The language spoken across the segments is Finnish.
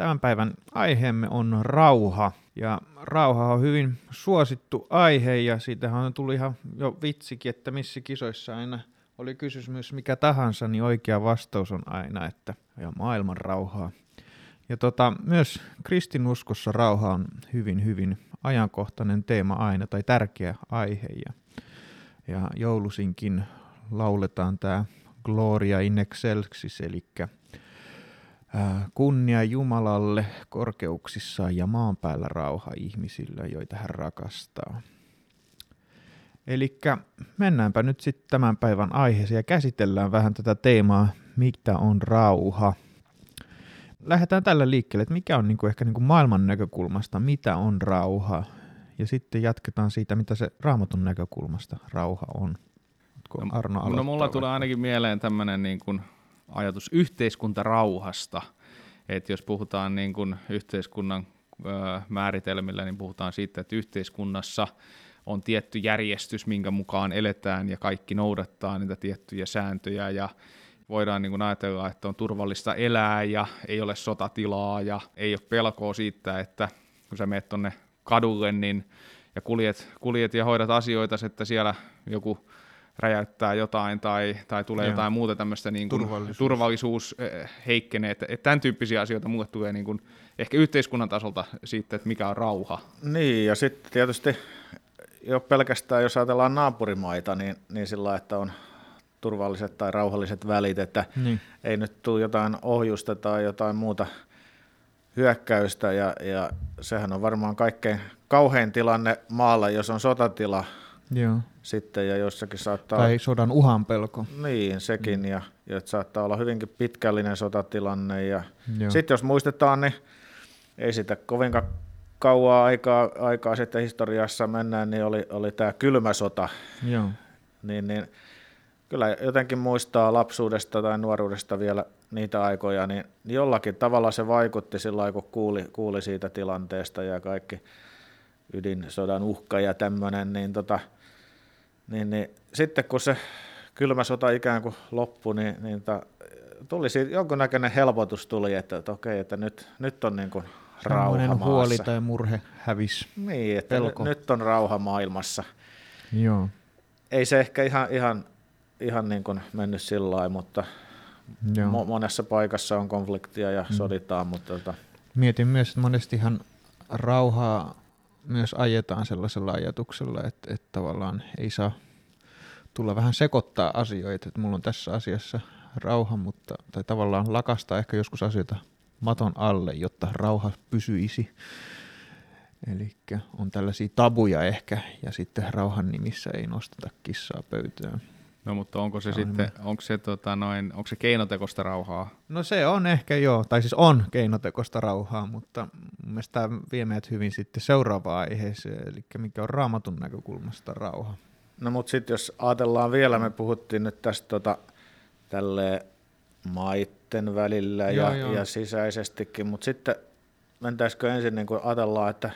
Tämän päivän aiheemme on rauha. Ja rauha on hyvin suosittu aihe ja siitähän on tullut ihan jo vitsikin, että missä kisoissa aina oli kysymys mikä tahansa, niin oikea vastaus on aina, että ja maailman rauhaa. Ja tota, myös kristinuskossa rauha on hyvin, hyvin ajankohtainen teema aina tai tärkeä aihe. Ja, ja joulusinkin lauletaan tämä Gloria in excelsis, eli kunnia Jumalalle korkeuksissa ja maan päällä rauha ihmisillä, joita hän rakastaa. Eli mennäänpä nyt sitten tämän päivän aiheeseen ja käsitellään vähän tätä teemaa, mitä on rauha. Lähdetään tällä liikkeelle, että mikä on niinku ehkä niinku maailman näkökulmasta, mitä on rauha, ja sitten jatketaan siitä, mitä se raamatun näkökulmasta rauha on. No, Arno no mulla tulee ainakin mieleen tämmöinen niin kuin ajatus yhteiskuntarauhasta, että jos puhutaan niin kuin yhteiskunnan määritelmillä, niin puhutaan siitä, että yhteiskunnassa on tietty järjestys, minkä mukaan eletään ja kaikki noudattaa niitä tiettyjä sääntöjä. Ja voidaan niin ajatella, että on turvallista elää ja ei ole sotatilaa ja ei ole pelkoa siitä, että kun sä menet tuonne kadulle niin, ja kuljet, kuljet ja hoidat asioita, että siellä joku räjäyttää jotain tai, tai tulee Joo. jotain muuta tämmöistä niin kuin turvallisuus, turvallisuus eh, heikkenee. Että, että tämän tyyppisiä asioita mulle tulee niin kuin ehkä yhteiskunnan tasolta siitä, että mikä on rauha. Niin, ja sitten tietysti jo pelkästään, jos ajatellaan naapurimaita, niin, niin sillä että on turvalliset tai rauhalliset välit, että niin. ei nyt tule jotain ohjusta tai jotain muuta hyökkäystä, ja, ja sehän on varmaan kaikkein kauhein tilanne maalla, jos on sotatila, Joo. sitten ja jossakin saattaa... Tai sodan uhan pelko. Niin, sekin, mm. ja, ja että saattaa olla hyvinkin pitkällinen sotatilanne. Ja sitten jos muistetaan, niin ei sitä kovinkaan kauaa aikaa, aikaa sitten historiassa mennään, niin oli, oli tämä kylmä sota. Joo. Niin, niin, kyllä jotenkin muistaa lapsuudesta tai nuoruudesta vielä niitä aikoja, niin jollakin tavalla se vaikutti silloin, kun kuuli, kuuli siitä tilanteesta ja kaikki ydinsodan uhka ja tämmöinen, niin tota, niin, niin sitten kun se kylmä sota ikään kuin loppui, niin, niin ta, tuli siitä jonkunnäköinen helpotus tuli, että, että okei, että nyt, nyt on niin kuin rauha maassa. huoli tai murhe hävisi. Niin, että pelko. nyt on rauha maailmassa. Joo. Ei se ehkä ihan, ihan, ihan niin kuin mennyt sillä lailla, mutta Joo. monessa paikassa on konfliktia ja mm. soditaan. Mutta tota... Mietin myös, että monestihan rauhaa myös ajetaan sellaisella ajatuksella, että, että tavallaan ei saa tulla vähän sekoittaa asioita, että mulla on tässä asiassa rauha, mutta, tai tavallaan lakastaa ehkä joskus asioita maton alle, jotta rauha pysyisi. Eli on tällaisia tabuja ehkä, ja sitten rauhan nimissä ei nosteta kissaa pöytään. No mutta onko se, se sitten, on onko se, tota, noin, onko se keinotekosta rauhaa? No se on ehkä joo, tai siis on keinotekosta rauhaa, mutta mun mielestä tämä vie meidät hyvin sitten seuraavaan aiheeseen, eli mikä on raamatun näkökulmasta rauha. No mutta sitten jos ajatellaan vielä, me puhuttiin nyt tästä tota, tälle maitten välillä joo, ja, joo. ja sisäisestikin, mutta sitten mentäisikö ensin niin kuin ajatellaan, että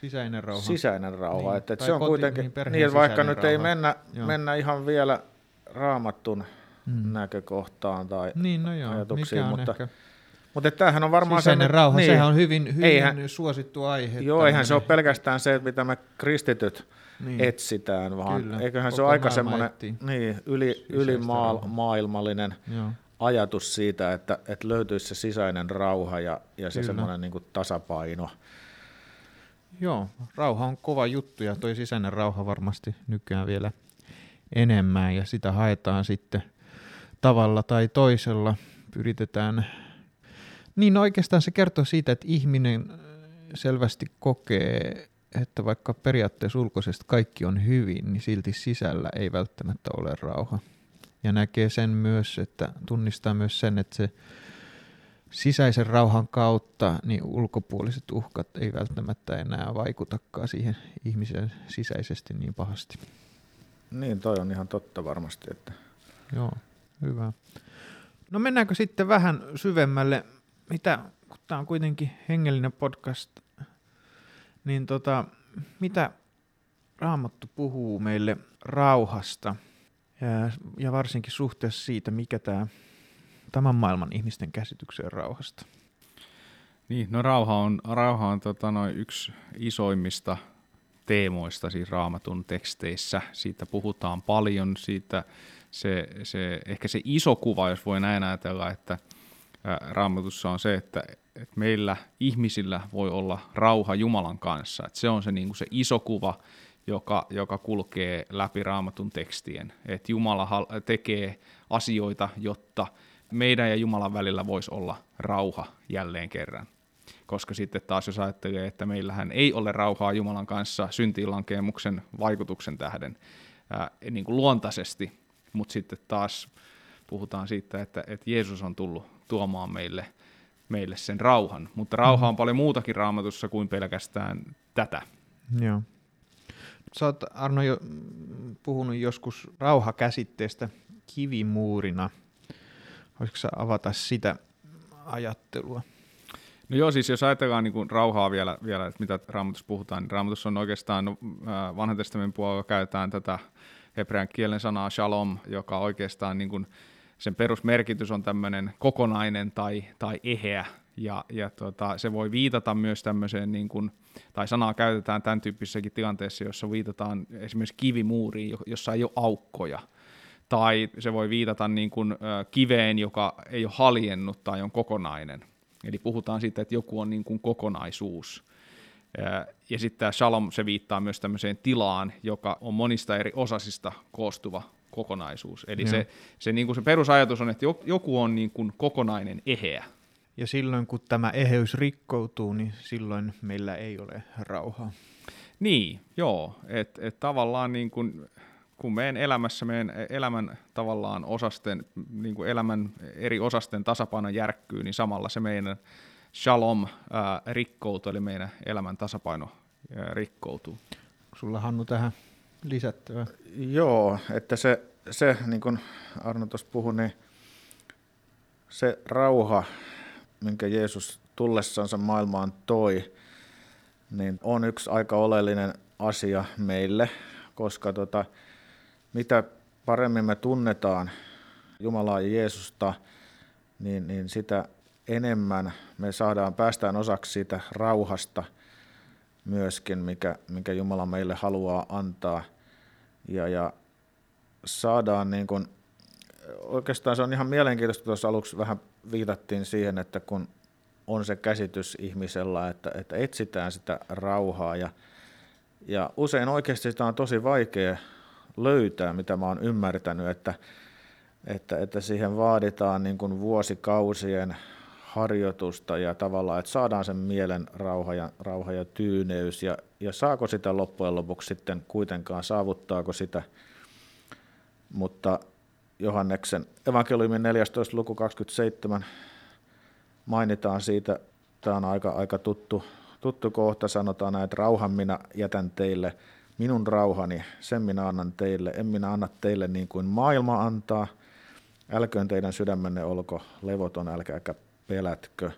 Sisäinen rauha. Sisäinen rauha. Niin, että, että se on koti, kuitenkin, niin, niin vaikka nyt rauha. ei mennä, mennä ihan vielä raamattun hmm. näkökohtaan tai niin, no joo, ajatuksiin, mutta, ehkä... mutta tämähän on varmaan Sisäinen sen, rauha, niin, sehän on hyvin, hyvin eihän, suosittu aihe. Joo, eihän se ole pelkästään se, mitä me kristityt niin. etsitään, vaan Kyllä, eiköhän se ole aika semmoinen niin, yli, ylimaailmallinen ajatus siitä, että, että löytyisi se sisäinen rauha ja, ja se semmoinen niin tasapaino. Joo, rauha on kova juttu ja toi sisäinen rauha varmasti nykyään vielä enemmän ja sitä haetaan sitten tavalla tai toisella. Pyritetään. Niin no oikeastaan se kertoo siitä, että ihminen selvästi kokee, että vaikka periaatteessa ulkoisesti kaikki on hyvin, niin silti sisällä ei välttämättä ole rauha. Ja näkee sen myös, että tunnistaa myös sen, että se sisäisen rauhan kautta niin ulkopuoliset uhkat ei välttämättä enää vaikutakaan siihen ihmisen sisäisesti niin pahasti. Niin, toi on ihan totta varmasti. Että... Joo, hyvä. No mennäänkö sitten vähän syvemmälle, mitä, kun tämä on kuitenkin hengellinen podcast, niin tota, mitä Raamattu puhuu meille rauhasta ja, ja varsinkin suhteessa siitä, mikä tämä tämän maailman ihmisten käsitykseen rauhasta? Niin, no rauha on, rauha on tota, noin yksi isoimmista teemoista siis raamatun teksteissä. Siitä puhutaan paljon, siitä se, se, ehkä se iso kuva, jos voi näin ajatella, että raamatussa on se, että, että meillä ihmisillä voi olla rauha Jumalan kanssa. Että se on se, niin kuin se iso kuva, joka, joka kulkee läpi raamatun tekstien. Että Jumala tekee asioita, jotta meidän ja Jumalan välillä voisi olla rauha jälleen kerran. Koska sitten taas jos ajattelee, että meillähän ei ole rauhaa Jumalan kanssa syntiinlankemuksen vaikutuksen tähden ää, niin kuin luontaisesti, mutta sitten taas puhutaan siitä, että, että Jeesus on tullut tuomaan meille, meille sen rauhan. Mutta rauha on paljon muutakin raamatussa kuin pelkästään tätä. Joo. Sä oot, Arno, jo puhunut joskus rauhakäsitteestä kivimuurina – Voisitko sä avata sitä ajattelua? No joo, siis jos ajatellaan niin kuin rauhaa vielä, vielä, että mitä raamatussa puhutaan, niin raamatussa on oikeastaan no, vanhan testamentin puolella käytetään tätä hebrean kielen sanaa shalom, joka oikeastaan niin kuin, sen perusmerkitys on tämmöinen kokonainen tai, tai eheä, ja, ja tota, se voi viitata myös tämmöiseen, niin kuin, tai sanaa käytetään tämän tyyppisessäkin tilanteessa, jossa viitataan esimerkiksi kivimuuriin, jossa ei ole aukkoja, tai se voi viitata niin kuin, kiveen, joka ei ole haljennut tai on kokonainen. Eli puhutaan siitä, että joku on niin kuin kokonaisuus. Ja sitten tämä shalom, se viittaa myös tämmöiseen tilaan, joka on monista eri osasista koostuva kokonaisuus. Eli se, se, niin kuin se perusajatus on, että joku on niin kuin kokonainen eheä. Ja silloin kun tämä eheys rikkoutuu, niin silloin meillä ei ole rauhaa. Niin, joo. Että et tavallaan niin kuin kun meidän elämässä, meidän elämän tavallaan osasten, niin kuin elämän eri osasten tasapaino järkkyy, niin samalla se meidän shalom ää, rikkoutuu, eli meidän elämän tasapaino ää, rikkoutuu. Sulla Hannu tähän lisättävä? Joo, että se, se niin kuin Arno tuossa puhui, niin se rauha, minkä Jeesus tullessansa maailmaan toi, niin on yksi aika oleellinen asia meille, koska tota, mitä paremmin me tunnetaan Jumalaa ja Jeesusta, niin, niin sitä enemmän me saadaan, päästään osaksi siitä rauhasta myöskin, mikä, mikä Jumala meille haluaa antaa. Ja, ja saadaan niin kuin, oikeastaan se on ihan mielenkiintoista, tuossa aluksi vähän viitattiin siihen, että kun on se käsitys ihmisellä, että, että etsitään sitä rauhaa ja, ja usein oikeasti sitä on tosi vaikea löytää, mitä mä oon ymmärtänyt, että, että, että siihen vaaditaan niin kuin vuosikausien harjoitusta ja tavallaan, että saadaan sen mielen rauha ja, rauha ja tyyneys ja, ja saako sitä loppujen lopuksi sitten kuitenkaan, saavuttaako sitä, mutta Johanneksen evankeliumin 14. luku 27 mainitaan siitä, tämä on aika, aika tuttu, tuttu kohta, sanotaan näin, että rauhan minä jätän teille – minun rauhani, sen minä annan teille, en minä anna teille niin kuin maailma antaa, älköön teidän sydämenne olko levoton, älkääkä pelätkö.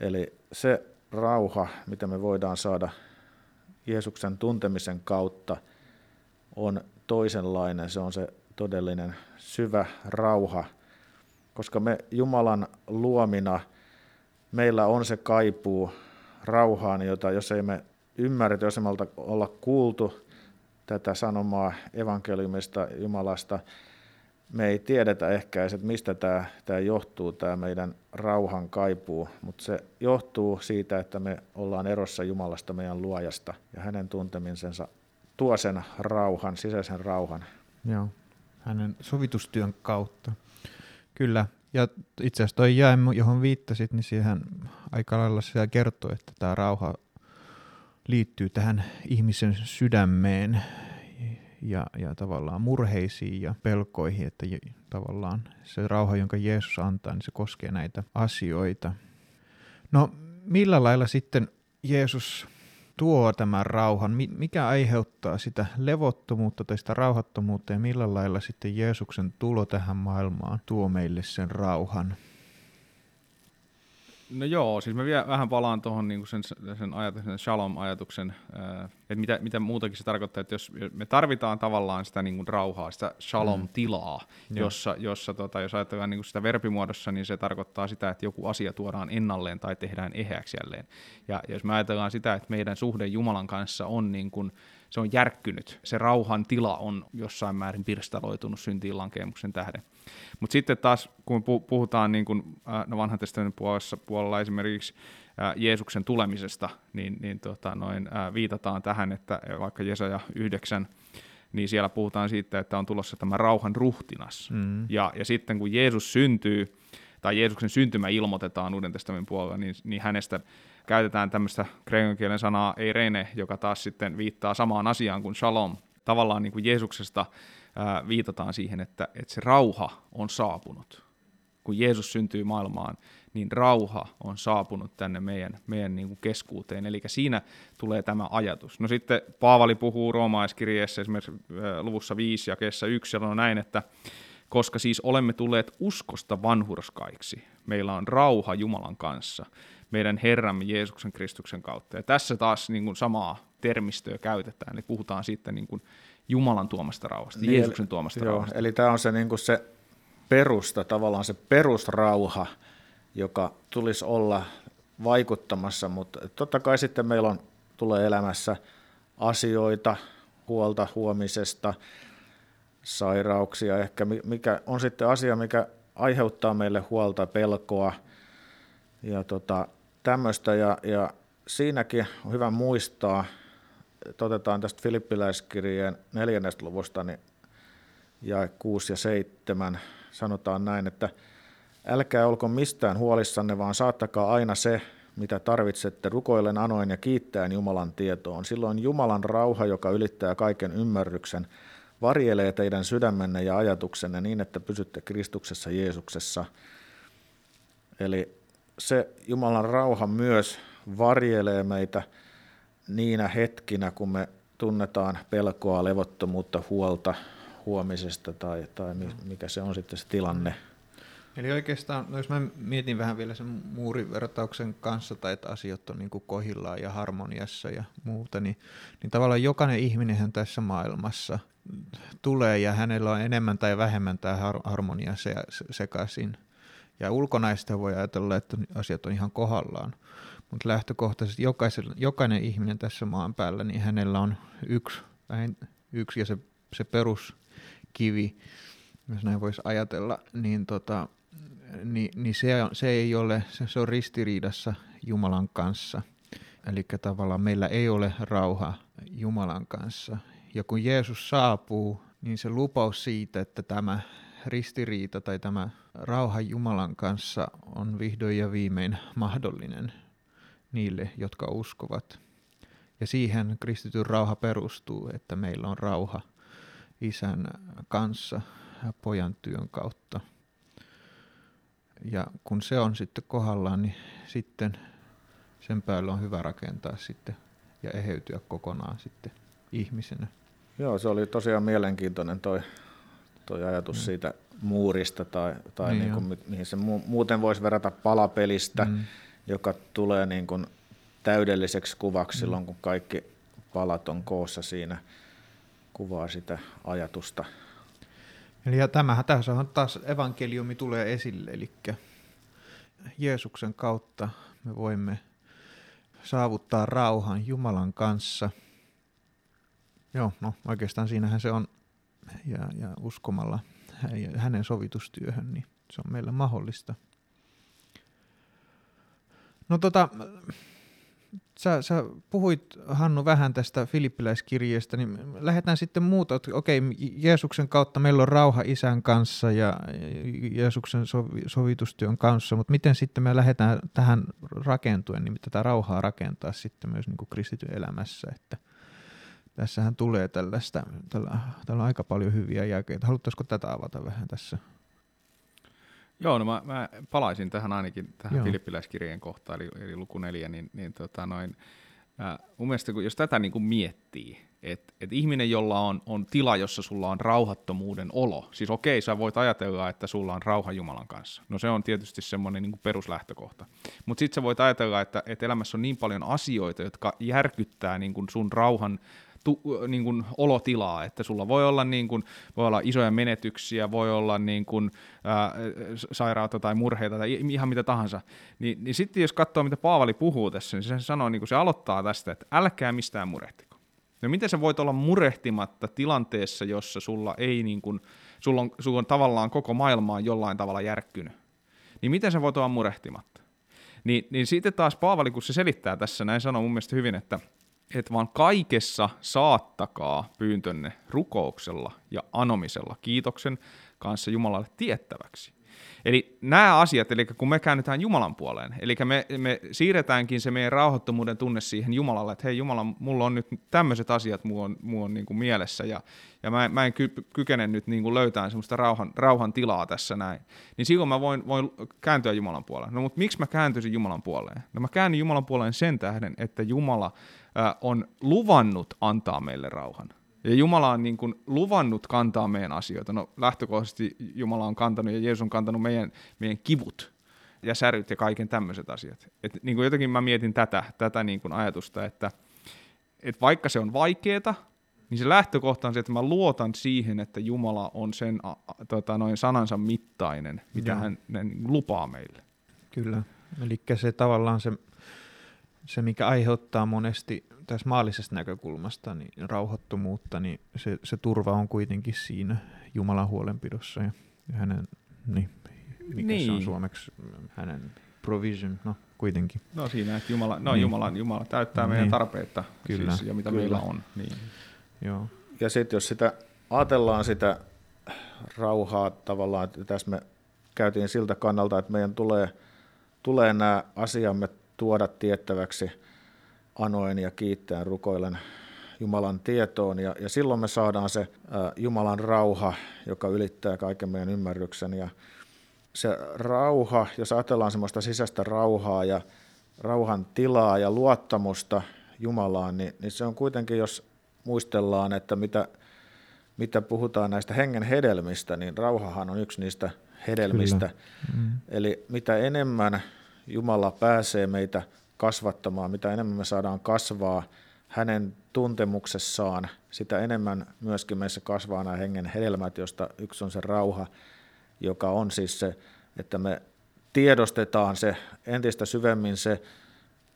Eli se rauha, mitä me voidaan saada Jeesuksen tuntemisen kautta, on toisenlainen, se on se todellinen syvä rauha, koska me Jumalan luomina, meillä on se kaipuu rauhaan, jota jos ei me ymmärretty, jos olla kuultu tätä sanomaa evankeliumista Jumalasta, me ei tiedetä ehkä että mistä tämä, tämä johtuu, tämä meidän rauhan kaipuu, mutta se johtuu siitä, että me ollaan erossa Jumalasta, meidän luojasta, ja hänen tuntemisensa tuo sen rauhan, sisäisen rauhan. Joo, hänen sovitustyön kautta. Kyllä, ja itse asiassa toi jae, johon viittasit, niin siihen aika lailla siellä kertoo, että tämä rauha liittyy tähän ihmisen sydämeen ja, ja tavallaan murheisiin ja pelkoihin, että tavallaan se rauha, jonka Jeesus antaa, niin se koskee näitä asioita. No millä lailla sitten Jeesus tuo tämän rauhan? Mikä aiheuttaa sitä levottomuutta tai sitä rauhattomuutta ja millä lailla sitten Jeesuksen tulo tähän maailmaan tuo meille sen rauhan? No joo, siis mä vielä vähän palaan tuohon niin sen, sen, ajatuksen, sen shalom-ajatuksen, että mitä, mitä muutakin se tarkoittaa, että jos me tarvitaan tavallaan sitä niin kuin rauhaa, sitä shalom-tilaa, mm. jossa, jossa tota, jos ajatellaan niin kuin sitä verbimuodossa, niin se tarkoittaa sitä, että joku asia tuodaan ennalleen tai tehdään eheäksi jälleen. Ja jos me ajatellaan sitä, että meidän suhde Jumalan kanssa on niin kuin, se on järkkynyt, se rauhan tila on jossain määrin pirstaloitunut syntiin lankemuksen tähden. Mutta sitten taas, kun puhutaan niin kuin, no vanhan testamentin puolessa, puolella esimerkiksi Jeesuksen tulemisesta, niin, niin tota, noin, viitataan tähän, että vaikka Jesaja 9, niin siellä puhutaan siitä, että on tulossa tämä rauhan ruhtinas. Mm. Ja, ja sitten kun Jeesus syntyy, tai Jeesuksen syntymä ilmoitetaan Uuden testamentin puolella, niin, niin hänestä käytetään tämmöistä kreikan kielen sanaa eirene, joka taas sitten viittaa samaan asiaan kuin shalom. Tavallaan niin kuin Jeesuksesta ää, viitataan siihen, että, että se rauha on saapunut. Kun Jeesus syntyy maailmaan, niin rauha on saapunut tänne meidän, meidän niin kuin keskuuteen. Eli siinä tulee tämä ajatus. No sitten Paavali puhuu roomaiskirjeessä esimerkiksi luvussa 5 ja kesä 1 sanoo näin, että koska siis olemme tulleet uskosta vanhurskaiksi, meillä on rauha Jumalan kanssa, meidän Herramme Jeesuksen Kristuksen kautta. Ja tässä taas niin kuin samaa termistöä käytetään, eli puhutaan siitä niin kuin Jumalan tuomasta rauhasta, niin, Jeesuksen tuomasta joo, rauhasta. Eli tämä on se, niin kuin se perusta, tavallaan se perusrauha, joka tulisi olla vaikuttamassa, mutta totta kai sitten meillä on, tulee elämässä asioita, huolta huomisesta, sairauksia, ehkä mikä on sitten asia, mikä aiheuttaa meille huolta, pelkoa ja tota, tämmöistä. Ja, ja siinäkin on hyvä muistaa, että otetaan tästä Filippiläiskirjeen neljännestä luvusta, niin ja 6 ja 7 sanotaan näin, että älkää olko mistään huolissanne, vaan saattakaa aina se, mitä tarvitsette rukoillen, anoin ja kiittäen Jumalan tietoon. Silloin Jumalan rauha, joka ylittää kaiken ymmärryksen, varjelee teidän sydämenne ja ajatuksenne niin, että pysytte Kristuksessa Jeesuksessa. Eli se Jumalan rauha myös varjelee meitä niinä hetkinä, kun me tunnetaan pelkoa, levottomuutta, huolta huomisesta tai, tai mikä se on sitten se tilanne. Eli oikeastaan, no jos mä mietin vähän vielä sen muurivertauksen kanssa, tai että asiat on niin kohillaan ja harmoniassa ja muuta, niin, niin tavallaan jokainen ihminen tässä maailmassa tulee ja hänellä on enemmän tai vähemmän tämä harmonia se, sekaisin. Ja ulkonaista voi ajatella, että asiat on ihan kohdallaan. Mutta lähtökohtaisesti jokainen ihminen tässä maan päällä, niin hänellä on yksi, yksi ja se, se peruskivi, jos näin voisi ajatella, niin, tota, niin, niin se, on, se ei ole, se, se on ristiriidassa Jumalan kanssa. Eli tavallaan meillä ei ole rauha Jumalan kanssa. Ja kun Jeesus saapuu, niin se lupaus siitä, että tämä ristiriita tai tämä rauha Jumalan kanssa on vihdoin ja viimein mahdollinen niille, jotka uskovat. Ja siihen kristityn rauha perustuu, että meillä on rauha isän kanssa ja pojan työn kautta. Ja kun se on sitten kohdallaan, niin sitten sen päälle on hyvä rakentaa sitten ja eheytyä kokonaan sitten ihmisenä. Joo, se oli tosiaan mielenkiintoinen toi, toi ajatus mm. siitä muurista tai, tai niin niin kuin, mihin se muuten voisi verrata palapelistä, mm. joka tulee niin kuin täydelliseksi kuvaksi mm. silloin, kun kaikki palat on koossa siinä, kuvaa sitä ajatusta. Eli ja tämähän tässä on taas evankeliumi tulee esille, eli Jeesuksen kautta me voimme saavuttaa rauhan Jumalan kanssa. Joo, no oikeastaan siinähän se on, ja, ja uskomalla hänen sovitustyöhön, niin se on meillä mahdollista. No tota, sä, sä puhuit Hannu vähän tästä filippiläiskirjeestä, niin lähdetään sitten muuta. Okei, Jeesuksen kautta meillä on rauha isän kanssa ja Jeesuksen sovitustyön kanssa, mutta miten sitten me lähdetään tähän rakentuen, niin tätä rauhaa rakentaa sitten myös niin kuin kristityn elämässä, että tässähän tulee tällaista, tällä, tällä on aika paljon hyviä jälkeitä. Haluaisiko tätä avata vähän tässä? Joo, no mä, mä palaisin tähän ainakin tähän Joo. filippiläiskirjeen kohtaan, eli, eli luku neljä, niin, niin tota noin, äh, mun mielestä kun, jos tätä niin kuin miettii, että et ihminen, jolla on, on tila, jossa sulla on rauhattomuuden olo, siis okei, sä voit ajatella, että sulla on rauha Jumalan kanssa, no se on tietysti semmoinen niin peruslähtökohta, mutta sitten sä voit ajatella, että, että elämässä on niin paljon asioita, jotka järkyttää niin kuin sun rauhan tu, niin kuin olotilaa, että sulla voi olla, niin kuin, voi olla isoja menetyksiä, voi olla niin kuin, ää, sairautta tai murheita tai ihan mitä tahansa, niin, niin sitten jos katsoo, mitä Paavali puhuu tässä, niin se sanoo, niin kuin se aloittaa tästä, että älkää mistään murehtiko. No miten sä voit olla murehtimatta tilanteessa, jossa sulla ei niin kuin, sulla on, sulla on tavallaan koko maailma on jollain tavalla järkkynyt? Niin miten sä voit olla murehtimatta? Niin, niin sitten taas Paavali, kun se selittää tässä, näin sanoo mun mielestä hyvin, että – että vaan kaikessa saattakaa pyyntönne rukouksella ja anomisella kiitoksen kanssa Jumalalle tiettäväksi. Eli nämä asiat, eli kun me käännytään Jumalan puoleen, eli me, me siirretäänkin se meidän rauhoittomuuden tunne siihen Jumalalle, että hei Jumala, mulla on nyt tämmöiset asiat mulla on, mulla on niin kuin mielessä, ja, ja mä, mä en ky, kykene nyt niin kuin löytämään semmoista rauhan, rauhan tilaa tässä näin, niin silloin mä voin, voin kääntyä Jumalan puoleen. No mutta miksi mä kääntyisin Jumalan puoleen? No mä käännyin Jumalan puoleen sen tähden, että Jumala on luvannut antaa meille rauhan. Ja Jumala on niin kuin luvannut kantaa meidän asioita. No lähtökohtaisesti Jumala on kantanut ja Jeesus on kantanut meidän, meidän kivut ja säryt ja kaiken tämmöiset asiat. Et niin kuin jotenkin mä mietin tätä, tätä niin kuin ajatusta, että, että vaikka se on vaikeaa, niin se lähtökohta on se, että mä luotan siihen, että Jumala on sen a, tota, noin sanansa mittainen, mitä Joo. hän, hän lupaa meille. Kyllä. Eli se tavallaan se se, mikä aiheuttaa monesti tässä maallisesta näkökulmasta niin rauhoittomuutta, niin se, se turva on kuitenkin siinä Jumalan huolenpidossa ja, ja hänen, niin, mikä niin. se on niin. suomeksi, hänen provision, no kuitenkin. No siinä, että Jumala, no niin. Jumala, Jumala täyttää meidän niin. tarpeita Kyllä. Siis, ja mitä Kyllä. meillä on. Niin. Joo. Ja sitten jos sitä ajatellaan sitä rauhaa tavallaan, että tässä me käytiin siltä kannalta, että meidän tulee, tulee nämä asiamme tuoda tiettäväksi anoen ja kiittäen rukoilen Jumalan tietoon. Ja, ja silloin me saadaan se ä, Jumalan rauha, joka ylittää kaiken meidän ymmärryksen. Ja se rauha, jos ajatellaan semmoista sisäistä rauhaa ja rauhan tilaa ja luottamusta Jumalaan, niin, niin se on kuitenkin, jos muistellaan, että mitä, mitä puhutaan näistä hengen hedelmistä, niin rauhahan on yksi niistä hedelmistä. Mm. Eli mitä enemmän Jumala pääsee meitä kasvattamaan, mitä enemmän me saadaan kasvaa hänen tuntemuksessaan, sitä enemmän myöskin meissä kasvaa nämä hengen hedelmät, josta yksi on se rauha, joka on siis se, että me tiedostetaan se entistä syvemmin se,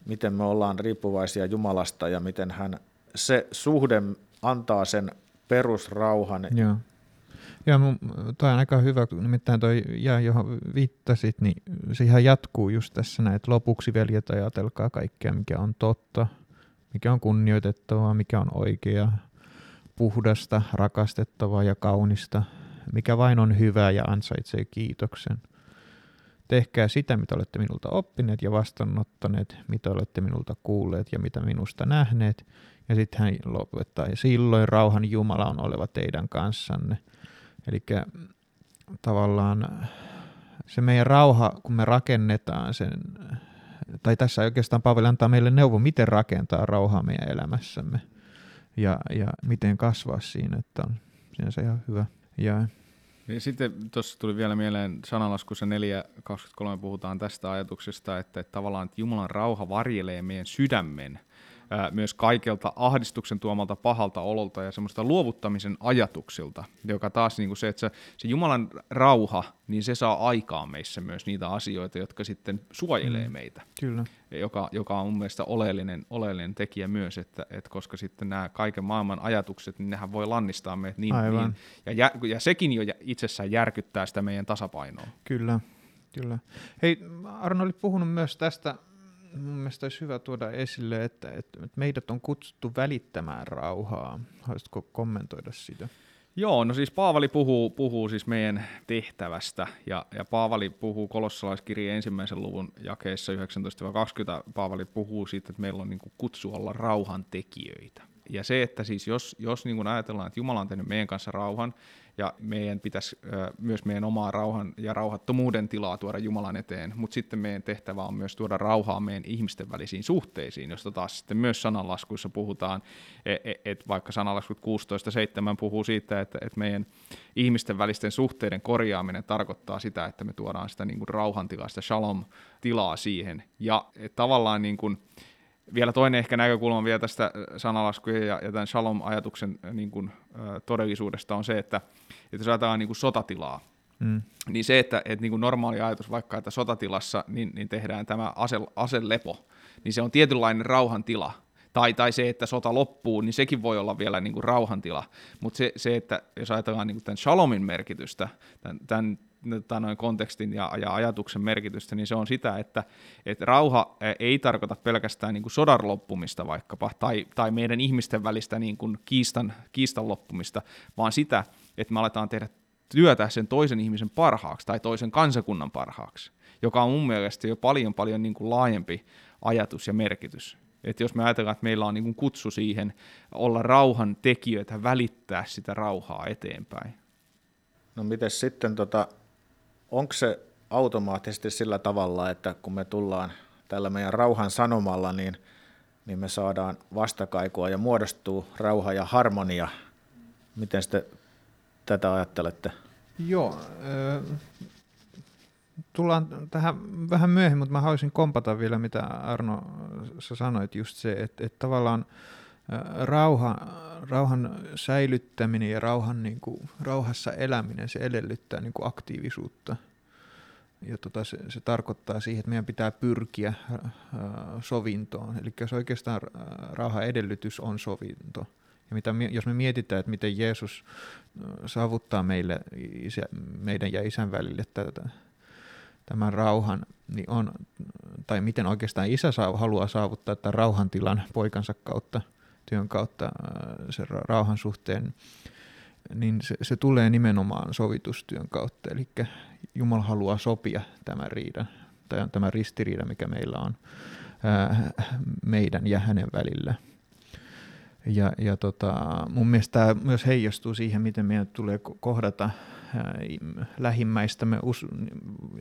miten me ollaan riippuvaisia Jumalasta ja miten hän se suhde antaa sen perusrauhan, Joo. Joo, toi on aika hyvä, nimittäin toi ja johon viittasit, niin se jatkuu just tässä näin, että lopuksi veljet ajatelkaa kaikkea, mikä on totta, mikä on kunnioitettavaa, mikä on oikea, puhdasta, rakastettavaa ja kaunista, mikä vain on hyvää ja ansaitsee kiitoksen. Tehkää sitä, mitä olette minulta oppineet ja vastaanottaneet, mitä olette minulta kuulleet ja mitä minusta nähneet. Ja sitten hän lopettaa, ja silloin rauhan Jumala on oleva teidän kanssanne – Eli tavallaan se meidän rauha, kun me rakennetaan sen, tai tässä oikeastaan Paavali antaa meille neuvo, miten rakentaa rauhaa meidän elämässämme ja, ja miten kasvaa siinä, että on sinänsä ihan hyvä. Ja, ja sitten tuossa tuli vielä mieleen sanalaskussa 4.23 puhutaan tästä ajatuksesta, että, että tavallaan että Jumalan rauha varjelee meidän sydämen myös kaikelta ahdistuksen tuomalta pahalta ololta ja semmoista luovuttamisen ajatuksilta, joka taas niin kuin se, että se, se Jumalan rauha, niin se saa aikaan meissä myös niitä asioita, jotka sitten suojelee mm. meitä. Kyllä. Joka, joka on mun mielestä oleellinen, oleellinen tekijä myös, että, että koska sitten nämä kaiken maailman ajatukset, niin nehän voi lannistaa meitä niin, Aivan. niin ja, ja, ja sekin jo itsessään järkyttää sitä meidän tasapainoa. Kyllä, kyllä. Hei, Arno oli puhunut myös tästä mun mielestä olisi hyvä tuoda esille, että, että meidät on kutsuttu välittämään rauhaa. Haluaisitko kommentoida sitä? Joo, no siis Paavali puhuu, puhuu siis meidän tehtävästä, ja, ja Paavali puhuu kolossalaiskirjan ensimmäisen luvun jakeessa 19-20, Paavali puhuu siitä, että meillä on niin kutsu olla rauhan tekijöitä. Ja se, että siis jos, jos niin kuin ajatellaan, että Jumala on tehnyt meidän kanssa rauhan, ja meidän pitäisi myös meidän omaa rauhan ja rauhattomuuden tilaa tuoda Jumalan eteen, mutta sitten meidän tehtävä on myös tuoda rauhaa meidän ihmisten välisiin suhteisiin, josta taas sitten myös sananlaskuissa puhutaan, että e, et vaikka sananlaskut 16.7 puhuu siitä, että et meidän ihmisten välisten suhteiden korjaaminen tarkoittaa sitä, että me tuodaan sitä niin rauhantilaa, sitä shalom-tilaa siihen, ja et tavallaan niin kuin, vielä toinen ehkä näkökulma vielä tästä sanalaskujen ja, ja tämän shalom-ajatuksen niin kuin, ä, todellisuudesta on se, että, että jos ajatellaan niin kuin sotatilaa, mm. niin se, että, että niin kuin normaali ajatus vaikka, että sotatilassa niin, niin tehdään tämä ase, aselepo, niin se on tietynlainen rauhantila, tai, tai se, että sota loppuu, niin sekin voi olla vielä niin kuin rauhantila. Mutta se, se, että jos ajatellaan niin kuin tämän shalomin merkitystä, tämän, tämän tota, noin kontekstin ja, ja ajatuksen merkitystä, niin se on sitä, että, että rauha ei tarkoita pelkästään niin kuin sodan loppumista vaikkapa, tai, tai meidän ihmisten välistä niin kuin kiistan, kiistan loppumista, vaan sitä, että me aletaan tehdä työtä sen toisen ihmisen parhaaksi tai toisen kansakunnan parhaaksi, joka on mun mielestä jo paljon paljon niin kuin laajempi ajatus ja merkitys. Että jos me ajatellaan, että meillä on niin kuin kutsu siihen olla rauhan tekijöitä, välittää sitä rauhaa eteenpäin. No miten sitten tota, onko se automaattisesti sillä tavalla, että kun me tullaan tällä meidän rauhan sanomalla, niin, niin me saadaan vastakaikua ja muodostuu rauha ja harmonia. Miten te tätä ajattelette? Joo, tullaan tähän vähän myöhemmin, mutta mä haluaisin kompata vielä, mitä Arno sä sanoit, just se, että, että tavallaan rauha, rauhan säilyttäminen ja rauhan, niin kuin, rauhassa eläminen, se edellyttää niin kuin aktiivisuutta. Ja tota, se, se tarkoittaa siihen, että meidän pitää pyrkiä äh, sovintoon. Eli jos oikeastaan rauhan edellytys on sovinto. Ja mitä, jos me mietitään, että miten Jeesus saavuttaa meille, isä, meidän ja isän välille tätä, tämän rauhan, niin on, tai miten oikeastaan isä saa, haluaa saavuttaa tämän rauhantilan poikansa kautta – työn kautta äh, sen rauhan suhteen, niin se, se tulee nimenomaan sovitustyön kautta. Eli Jumala haluaa sopia tämän riidan, tai tämä ristiriida, mikä meillä on äh, meidän ja hänen välillä. Ja, ja tota, mun mielestä tämä myös heijastuu siihen, miten meidän tulee kohdata äh, lähimmäistämme,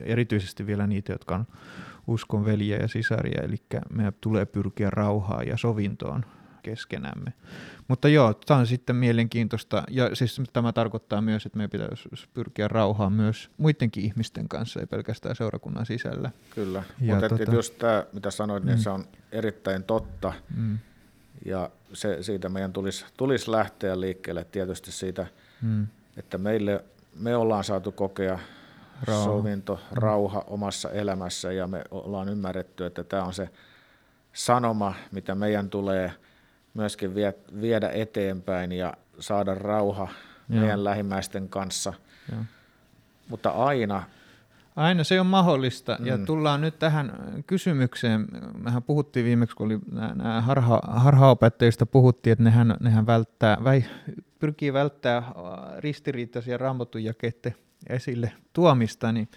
erityisesti vielä niitä, jotka on uskon veljiä ja sisaria, eli meidän tulee pyrkiä rauhaan ja sovintoon keskenämme. Mutta joo, tämä on sitten mielenkiintoista. Ja siis tämä tarkoittaa myös, että meidän pitäisi pyrkiä rauhaan myös muidenkin ihmisten kanssa, ei pelkästään seurakunnan sisällä. Kyllä, ja mutta tota, just tämä, mitä sanoit, niin mm. se on erittäin totta. Mm. Ja se, siitä meidän tulisi, tulisi lähteä liikkeelle tietysti siitä, mm. että meille, me ollaan saatu kokea rauha. sovinto, mm. rauha omassa elämässä ja me ollaan ymmärretty, että tämä on se sanoma, mitä meidän tulee – myöskin vie, viedä eteenpäin ja saada rauha Joo. meidän lähimmäisten kanssa. Joo. Mutta aina... Aina se on mahdollista. Mm. Ja tullaan nyt tähän kysymykseen. Mehän puhuttiin viimeksi, kun oli nämä harha, harhaopettajista puhuttiin, että nehän, nehän välttää, vai, pyrkii välttää ristiriitaisia raamatun jakeiden esille tuomista, niin,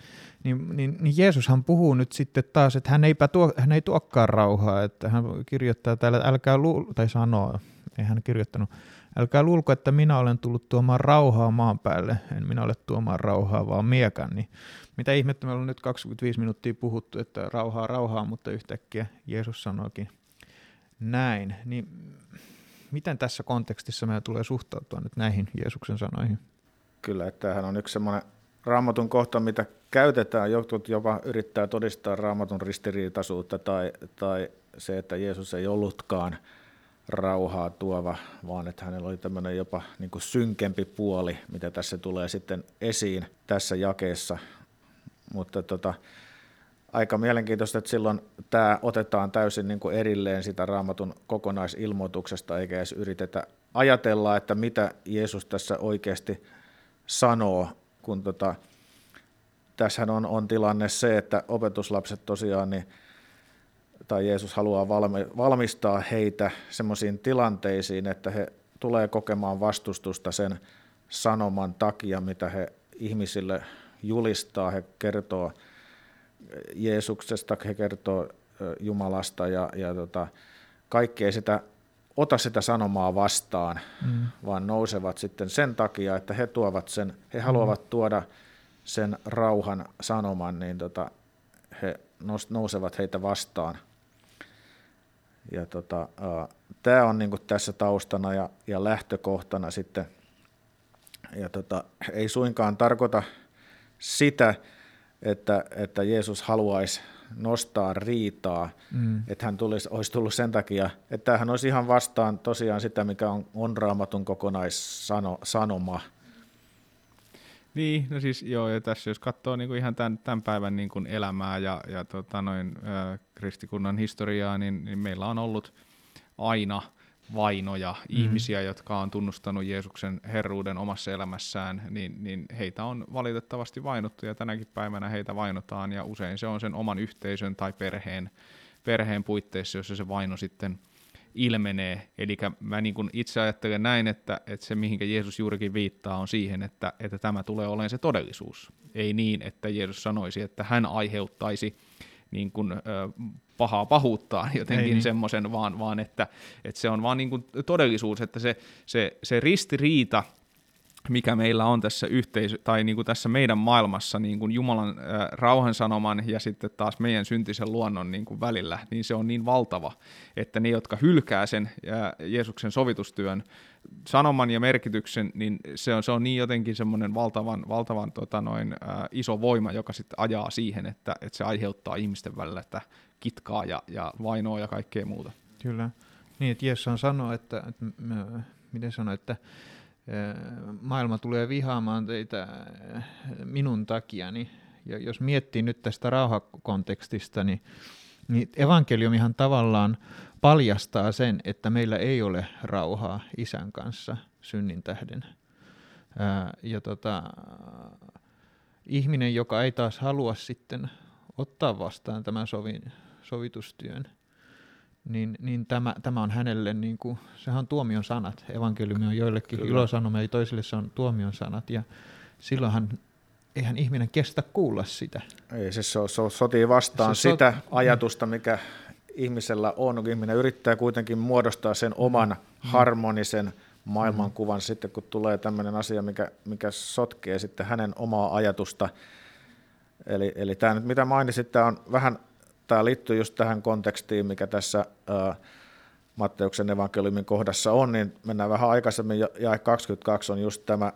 niin, niin, niin Jeesushan puhuu nyt sitten taas, että hän, eipä tuo, hän ei tuokkaan rauhaa, että hän kirjoittaa täällä, älkää luul, tai sanoo, ei hän kirjoittanut, älkää luulko, että minä olen tullut tuomaan rauhaa maan päälle, en minä ole tuomaan rauhaa, vaan miekan, niin mitä ihmettä, me ollaan nyt 25 minuuttia puhuttu, että rauhaa, rauhaa, mutta yhtäkkiä Jeesus sanoikin näin, niin miten tässä kontekstissa meidän tulee suhtautua nyt näihin Jeesuksen sanoihin? Kyllä, että tämähän on yksi semmoinen raamatun kohta, mitä käytetään. Jotkut jopa yrittää todistaa raamatun ristiriitaisuutta tai, tai se, että Jeesus ei ollutkaan rauhaa tuova, vaan että hänellä oli tämmöinen jopa niin kuin synkempi puoli, mitä tässä tulee sitten esiin tässä jakeessa. Mutta tota, aika mielenkiintoista, että silloin tämä otetaan täysin niin kuin erilleen sitä raamatun kokonaisilmoituksesta, eikä edes yritetä ajatella, että mitä Jeesus tässä oikeasti sanoo, kun tota, tässähän on, on tilanne se, että opetuslapset tosiaan, niin, tai Jeesus haluaa valmi, valmistaa heitä semmoisiin tilanteisiin, että he tulee kokemaan vastustusta sen sanoman takia, mitä he ihmisille julistaa, he kertoo Jeesuksesta, he kertoo Jumalasta ja, ja tota, kaikki ei sitä ota sitä sanomaa vastaan, mm. vaan nousevat sitten sen takia, että he tuovat sen, he haluavat mm. tuoda sen rauhan sanoman, niin tota, he nousevat heitä vastaan. Ja tota, tämä on niinku tässä taustana ja, ja lähtökohtana sitten. Ja tota, ei suinkaan tarkoita sitä, että, että Jeesus haluaisi nostaa riitaa, mm. että hän tulisi, olisi tullut sen takia, että hän olisi ihan vastaan tosiaan sitä, mikä on, on raamatun kokonaissanoma. Niin, no siis joo, ja tässä jos katsoo niin kuin ihan tämän, tämän päivän niin kuin elämää ja, ja tota noin, äh, kristikunnan historiaa, niin, niin meillä on ollut aina – vainoja, mm. ihmisiä, jotka on tunnustanut Jeesuksen herruuden omassa elämässään, niin, niin heitä on valitettavasti vainottu ja tänäkin päivänä heitä vainotaan ja usein se on sen oman yhteisön tai perheen, perheen puitteissa, jossa se vaino sitten ilmenee. Eli mä niin kuin itse ajattelen näin, että, että se mihinkä Jeesus juurikin viittaa on siihen, että, että tämä tulee olemaan se todellisuus. Ei niin, että Jeesus sanoisi, että hän aiheuttaisi niin kuin, ö, pahaa pahuuttaan jotenkin niin. semmoisen, vaan, vaan että, että se on vaan niin kuin todellisuus, että se, se, se ristiriita, mikä meillä on tässä yhteisö, tai niin kuin tässä meidän maailmassa niin kuin Jumalan äh, rauhan sanoman ja sitten taas meidän syntisen luonnon niin kuin välillä, niin se on niin valtava, että ne, jotka hylkää sen äh, Jeesuksen sovitustyön sanoman ja merkityksen, niin se on, se on niin jotenkin semmoinen valtavan, valtavan tota noin, äh, iso voima, joka sitten ajaa siihen, että, että se aiheuttaa ihmisten välillä että kitkaa ja, ja vainoa ja kaikkea muuta. Kyllä. Niin, että Jeesus sanoo, että, että miten sanoo, että maailma tulee vihaamaan teitä minun takiani. Ja jos miettii nyt tästä rauhakontekstista, niin, niin evankeliumihan tavallaan paljastaa sen, että meillä ei ole rauhaa isän kanssa synnin tähden. Ja tota, ihminen, joka ei taas halua sitten ottaa vastaan tämän sovin, sovitustyön, niin, niin tämä, tämä on hänelle, niin kuin, sehän on tuomion sanat. Evankeliumi on joillekin Kyllä. ilosanoma ja toisille se on tuomion sanat. Ja silloinhan eihän ihminen kestä kuulla sitä. Ei, siis se, se sotii vastaan se sitä sot... ajatusta, mikä ihmisellä on. Ihminen yrittää kuitenkin muodostaa sen oman mm. harmonisen maailmankuvan mm. sitten, kun tulee tämmöinen asia, mikä, mikä sotkee sitten hänen omaa ajatusta. Eli, eli tämä nyt, mitä mainitsit, tämä on vähän tämä liittyy just tähän kontekstiin, mikä tässä ää, Matteuksen evankeliumin kohdassa on, niin mennään vähän aikaisemmin, ja 22 on just tämä,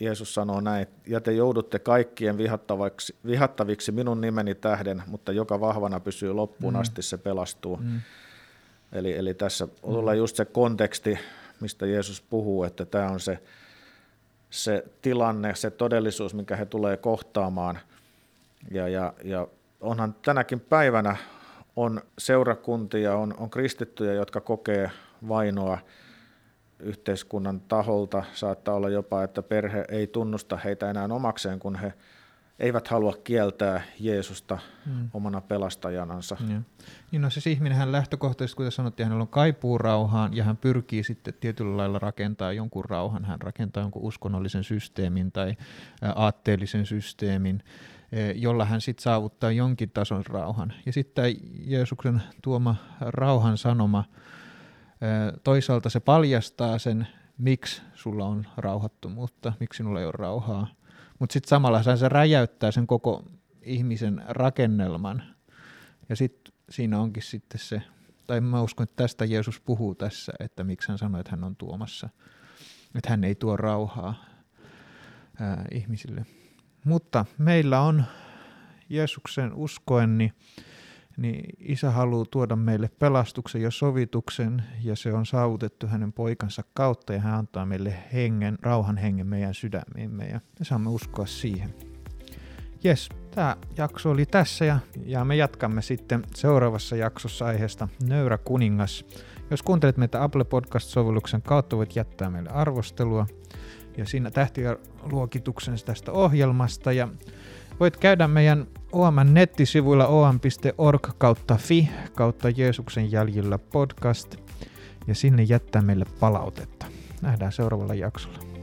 Jeesus sanoo näin, ja te joudutte kaikkien vihattaviksi, vihattaviksi minun nimeni tähden, mutta joka vahvana pysyy loppuun mm. asti, se pelastuu. Mm. Eli, eli tässä tulee mm. just se konteksti, mistä Jeesus puhuu, että tämä on se, se tilanne, se todellisuus, mikä he tulee kohtaamaan. Ja, ja, ja onhan tänäkin päivänä on seurakuntia, on, on kristittyjä, jotka kokee vainoa yhteiskunnan taholta. Saattaa olla jopa, että perhe ei tunnusta heitä enää omakseen, kun he eivät halua kieltää Jeesusta mm. omana pelastajanansa. Ja. Niin no siis ihminenhän lähtökohtaisesti, kuten sanottiin, hänellä on kaipuu rauhaan ja hän pyrkii sitten tietyllä lailla rakentaa jonkun rauhan. Hän rakentaa jonkun uskonnollisen systeemin tai aatteellisen systeemin jolla hän sitten saavuttaa jonkin tason rauhan. Ja sitten Jeesuksen tuoma rauhan sanoma, eh, toisaalta se paljastaa sen, miksi sulla on rauhattomuutta, miksi sinulla ei ole rauhaa. Mutta sitten samalla se räjäyttää sen koko ihmisen rakennelman. Ja sitten siinä onkin sitten se, tai mä uskon, että tästä Jeesus puhuu tässä, että miksi hän sanoi, että hän on tuomassa. Että hän ei tuo rauhaa ää, ihmisille. Mutta meillä on Jeesuksen uskoen, niin, niin isä haluaa tuoda meille pelastuksen ja sovituksen, ja se on saavutettu hänen poikansa kautta, ja hän antaa meille hengen, rauhan hengen meidän sydämiimme, ja me saamme uskoa siihen. Jes, tämä jakso oli tässä, ja, ja me jatkamme sitten seuraavassa jaksossa aiheesta Nöyrä kuningas. Jos kuuntelet meitä Apple Podcast-sovelluksen kautta, voit jättää meille arvostelua, ja siinä tähtiluokituksen tästä ohjelmasta, ja Voit käydä meidän OMN nettisivuilla om.org kautta fi kautta Jeesuksen jäljillä podcast ja sinne jättää meille palautetta. Nähdään seuraavalla jaksolla.